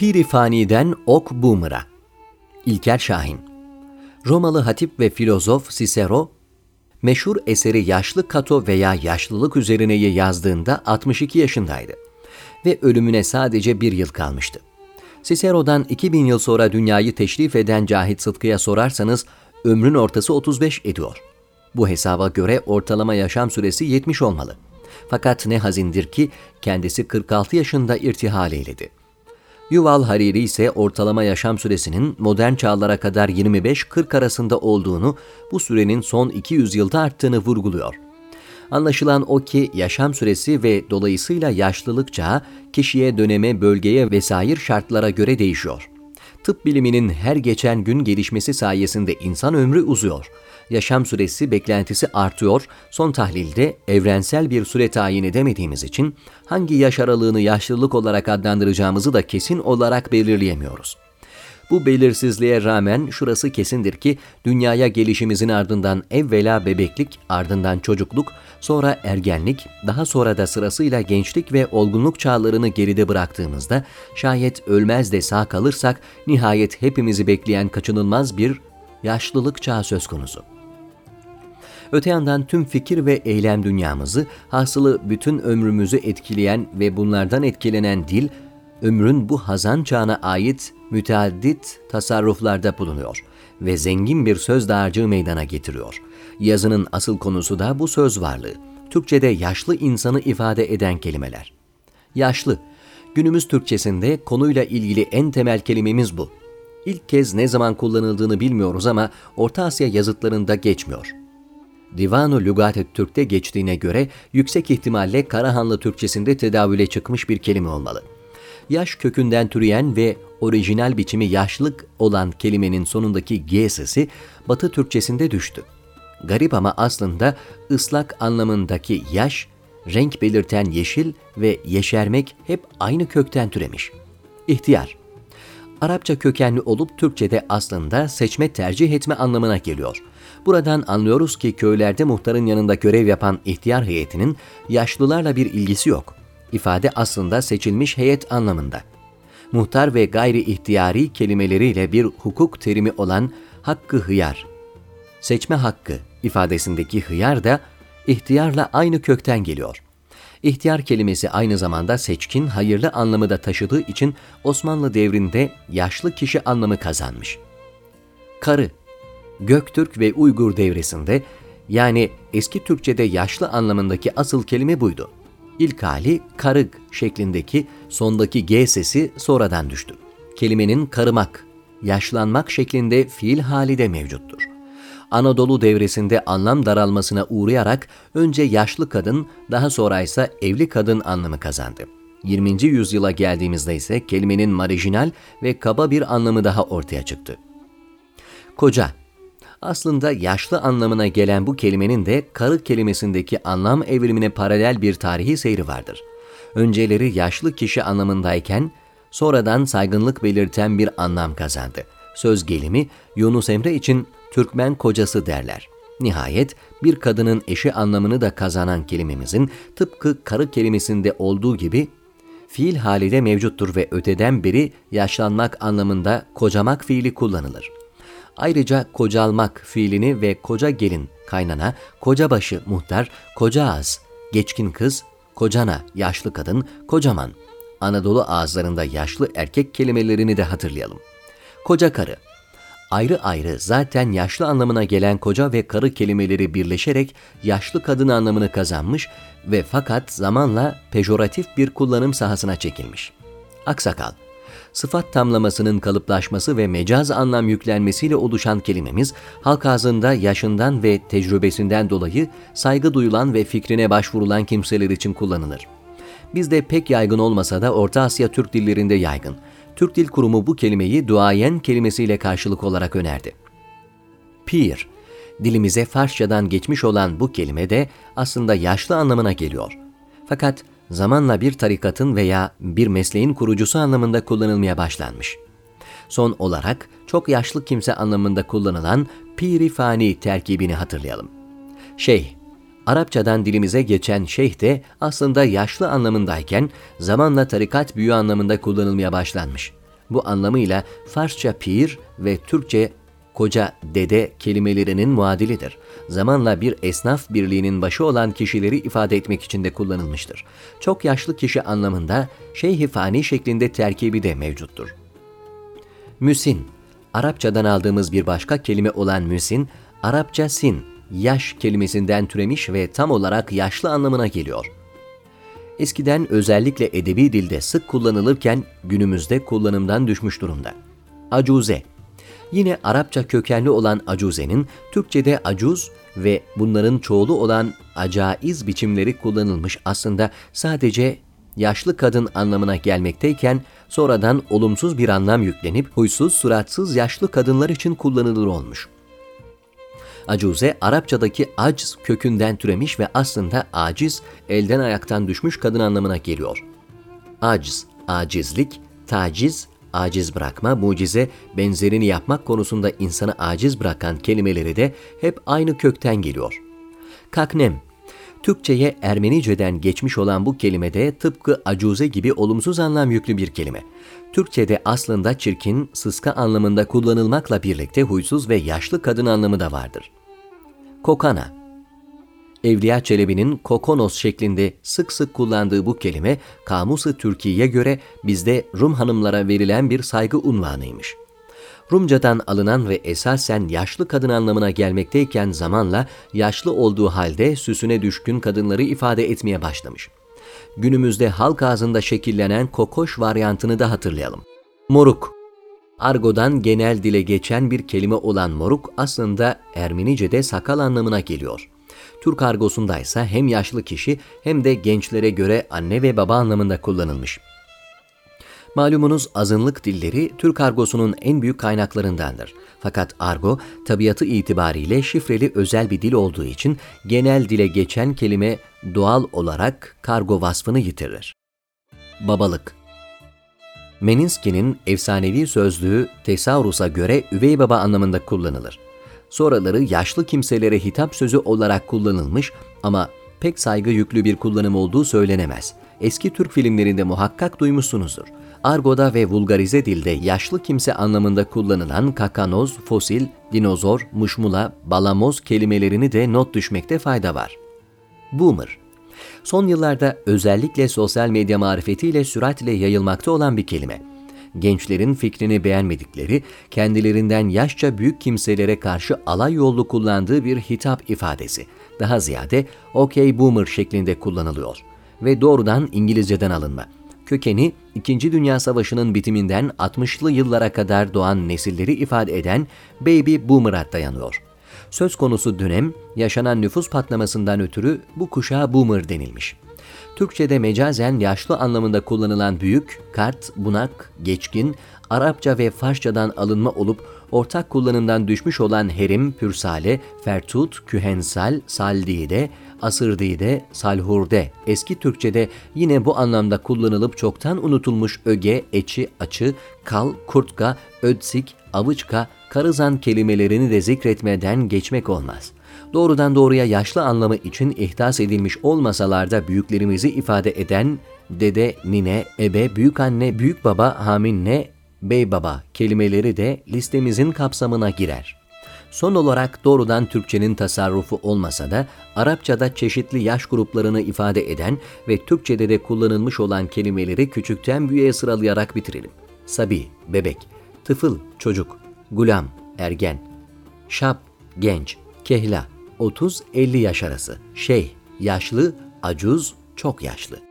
Piri Fani'den Ok Boomer'a İlker Şahin Romalı hatip ve filozof Cicero, meşhur eseri Yaşlı Kato veya Yaşlılık üzerineyi yazdığında 62 yaşındaydı ve ölümüne sadece bir yıl kalmıştı. Cicero'dan 2000 yıl sonra dünyayı teşrif eden Cahit Sıtkı'ya sorarsanız ömrün ortası 35 ediyor. Bu hesaba göre ortalama yaşam süresi 70 olmalı. Fakat ne hazindir ki kendisi 46 yaşında irtihal eyledi. Yuval Hariri ise ortalama yaşam süresinin modern çağlara kadar 25-40 arasında olduğunu, bu sürenin son 200 yılda arttığını vurguluyor. Anlaşılan o ki yaşam süresi ve dolayısıyla yaşlılık çağı kişiye, döneme, bölgeye vesaire şartlara göre değişiyor. Tıp biliminin her geçen gün gelişmesi sayesinde insan ömrü uzuyor yaşam süresi beklentisi artıyor, son tahlilde evrensel bir süre tayin edemediğimiz için hangi yaş aralığını yaşlılık olarak adlandıracağımızı da kesin olarak belirleyemiyoruz. Bu belirsizliğe rağmen şurası kesindir ki dünyaya gelişimizin ardından evvela bebeklik, ardından çocukluk, sonra ergenlik, daha sonra da sırasıyla gençlik ve olgunluk çağlarını geride bıraktığımızda şayet ölmez de sağ kalırsak nihayet hepimizi bekleyen kaçınılmaz bir yaşlılık çağı söz konusu. Öte yandan tüm fikir ve eylem dünyamızı, hasılı bütün ömrümüzü etkileyen ve bunlardan etkilenen dil, ömrün bu hazan çağına ait müteaddit tasarruflarda bulunuyor ve zengin bir söz dağarcığı meydana getiriyor. Yazının asıl konusu da bu söz varlığı. Türkçe'de yaşlı insanı ifade eden kelimeler. Yaşlı, günümüz Türkçesinde konuyla ilgili en temel kelimemiz bu. İlk kez ne zaman kullanıldığını bilmiyoruz ama Orta Asya yazıtlarında geçmiyor. Divanu Lugat-ı Türk'te geçtiğine göre yüksek ihtimalle Karahanlı Türkçesinde tedavüle çıkmış bir kelime olmalı. Yaş kökünden türeyen ve orijinal biçimi yaşlık olan kelimenin sonundaki G sesi Batı Türkçesinde düştü. Garip ama aslında ıslak anlamındaki yaş, renk belirten yeşil ve yeşermek hep aynı kökten türemiş. İhtiyar Arapça kökenli olup Türkçe'de aslında seçme tercih etme anlamına geliyor. Buradan anlıyoruz ki köylerde muhtarın yanında görev yapan ihtiyar heyetinin yaşlılarla bir ilgisi yok. İfade aslında seçilmiş heyet anlamında. Muhtar ve gayri ihtiyari kelimeleriyle bir hukuk terimi olan hakkı hıyar. Seçme hakkı ifadesindeki hıyar da ihtiyarla aynı kökten geliyor. İhtiyar kelimesi aynı zamanda seçkin, hayırlı anlamı da taşıdığı için Osmanlı devrinde yaşlı kişi anlamı kazanmış. Karı Göktürk ve Uygur devresinde yani eski Türkçe'de yaşlı anlamındaki asıl kelime buydu. İlk hali karıg şeklindeki sondaki G sesi sonradan düştü. Kelimenin karımak, yaşlanmak şeklinde fiil hali de mevcuttur. Anadolu devresinde anlam daralmasına uğrayarak önce yaşlı kadın, daha sonra ise evli kadın anlamı kazandı. 20. yüzyıla geldiğimizde ise kelimenin marjinal ve kaba bir anlamı daha ortaya çıktı. Koca aslında yaşlı anlamına gelen bu kelimenin de karı kelimesindeki anlam evrimine paralel bir tarihi seyri vardır. Önceleri yaşlı kişi anlamındayken sonradan saygınlık belirten bir anlam kazandı. Söz gelimi Yunus Emre için Türkmen kocası derler. Nihayet bir kadının eşi anlamını da kazanan kelimemizin tıpkı karı kelimesinde olduğu gibi fiil haliyle mevcuttur ve öteden beri yaşlanmak anlamında kocamak fiili kullanılır. Ayrıca kocalmak fiilini ve koca gelin, kaynana, kocabaşı, muhtar, koca ağız, geçkin kız, kocana, yaşlı kadın, kocaman. Anadolu ağızlarında yaşlı erkek kelimelerini de hatırlayalım. Koca karı, ayrı ayrı zaten yaşlı anlamına gelen koca ve karı kelimeleri birleşerek yaşlı kadın anlamını kazanmış ve fakat zamanla pejoratif bir kullanım sahasına çekilmiş. Aksakal, sıfat tamlamasının kalıplaşması ve mecaz anlam yüklenmesiyle oluşan kelimemiz, halk ağzında yaşından ve tecrübesinden dolayı saygı duyulan ve fikrine başvurulan kimseler için kullanılır. Bizde pek yaygın olmasa da Orta Asya Türk dillerinde yaygın. Türk Dil Kurumu bu kelimeyi duayen kelimesiyle karşılık olarak önerdi. Pir, dilimize Farsçadan geçmiş olan bu kelime de aslında yaşlı anlamına geliyor. Fakat zamanla bir tarikatın veya bir mesleğin kurucusu anlamında kullanılmaya başlanmış. Son olarak çok yaşlı kimse anlamında kullanılan piri fani terkibini hatırlayalım. Şeyh, Arapçadan dilimize geçen şeyh de aslında yaşlı anlamındayken zamanla tarikat büyü anlamında kullanılmaya başlanmış. Bu anlamıyla Farsça pir ve Türkçe koca dede kelimelerinin muadilidir. Zamanla bir esnaf birliğinin başı olan kişileri ifade etmek için de kullanılmıştır. Çok yaşlı kişi anlamında şeyh fani şeklinde terkibi de mevcuttur. Müsin, Arapçadan aldığımız bir başka kelime olan müsin, Arapça sin, yaş kelimesinden türemiş ve tam olarak yaşlı anlamına geliyor. Eskiden özellikle edebi dilde sık kullanılırken günümüzde kullanımdan düşmüş durumda. Acuze, Yine Arapça kökenli olan acuzenin Türkçe'de acuz ve bunların çoğulu olan acaiz biçimleri kullanılmış aslında sadece yaşlı kadın anlamına gelmekteyken sonradan olumsuz bir anlam yüklenip huysuz, suratsız yaşlı kadınlar için kullanılır olmuş. Acuze, Arapçadaki acz kökünden türemiş ve aslında aciz, elden ayaktan düşmüş kadın anlamına geliyor. Acz, acizlik, taciz, aciz bırakma, mucize, benzerini yapmak konusunda insanı aciz bırakan kelimeleri de hep aynı kökten geliyor. Kaknem, Türkçe'ye Ermenice'den geçmiş olan bu kelime de tıpkı acuze gibi olumsuz anlam yüklü bir kelime. Türkçe'de aslında çirkin, sıska anlamında kullanılmakla birlikte huysuz ve yaşlı kadın anlamı da vardır. Kokana Evliya Çelebi'nin kokonos şeklinde sık sık kullandığı bu kelime Kamus-ı Türkiye'ye göre bizde Rum hanımlara verilen bir saygı unvanıymış. Rumcadan alınan ve esasen yaşlı kadın anlamına gelmekteyken zamanla yaşlı olduğu halde süsüne düşkün kadınları ifade etmeye başlamış. Günümüzde halk ağzında şekillenen kokoş varyantını da hatırlayalım. Moruk Argo'dan genel dile geçen bir kelime olan moruk aslında Ermenice'de sakal anlamına geliyor. Türk argosunda ise hem yaşlı kişi hem de gençlere göre anne ve baba anlamında kullanılmış. Malumunuz azınlık dilleri Türk argosunun en büyük kaynaklarındandır. Fakat argo tabiatı itibariyle şifreli özel bir dil olduğu için genel dile geçen kelime doğal olarak kargo vasfını yitirir. Babalık Meninski'nin efsanevi sözlüğü Tesaurus'a göre üvey baba anlamında kullanılır sonraları yaşlı kimselere hitap sözü olarak kullanılmış ama pek saygı yüklü bir kullanım olduğu söylenemez. Eski Türk filmlerinde muhakkak duymuşsunuzdur. Argo'da ve vulgarize dilde yaşlı kimse anlamında kullanılan kakanoz, fosil, dinozor, muşmula, balamoz kelimelerini de not düşmekte fayda var. Boomer Son yıllarda özellikle sosyal medya marifetiyle süratle yayılmakta olan bir kelime gençlerin fikrini beğenmedikleri, kendilerinden yaşça büyük kimselere karşı alay yollu kullandığı bir hitap ifadesi. Daha ziyade OK Boomer şeklinde kullanılıyor ve doğrudan İngilizceden alınma. Kökeni İkinci Dünya Savaşı'nın bitiminden 60'lı yıllara kadar doğan nesilleri ifade eden Baby Boomer'a dayanıyor. Söz konusu dönem yaşanan nüfus patlamasından ötürü bu kuşağa boomer denilmiş. Türkçe'de mecazen yaşlı anlamında kullanılan büyük, kart, bunak, geçkin, Arapça ve Farsçadan alınma olup ortak kullanımdan düşmüş olan herim, pürsale, fertut, kühensal, saldide, asırdide, salhurde, eski Türkçe'de yine bu anlamda kullanılıp çoktan unutulmuş öge, eçi, açı, kal, kurtka, ödsik, avuçka, karızan kelimelerini de zikretmeden geçmek olmaz.'' Doğrudan doğruya yaşlı anlamı için ihdas edilmiş olmasalar da büyüklerimizi ifade eden dede, nine, ebe, büyükanne, büyük baba, haminne, bey baba kelimeleri de listemizin kapsamına girer. Son olarak doğrudan Türkçenin tasarrufu olmasa da Arapçada çeşitli yaş gruplarını ifade eden ve Türkçede de kullanılmış olan kelimeleri küçükten büyüğe sıralayarak bitirelim. Sabi, bebek, tıfıl, çocuk, gulam, ergen, şap, genç, kehla, 30-50 yaş arası. Şeyh, yaşlı, acuz, çok yaşlı.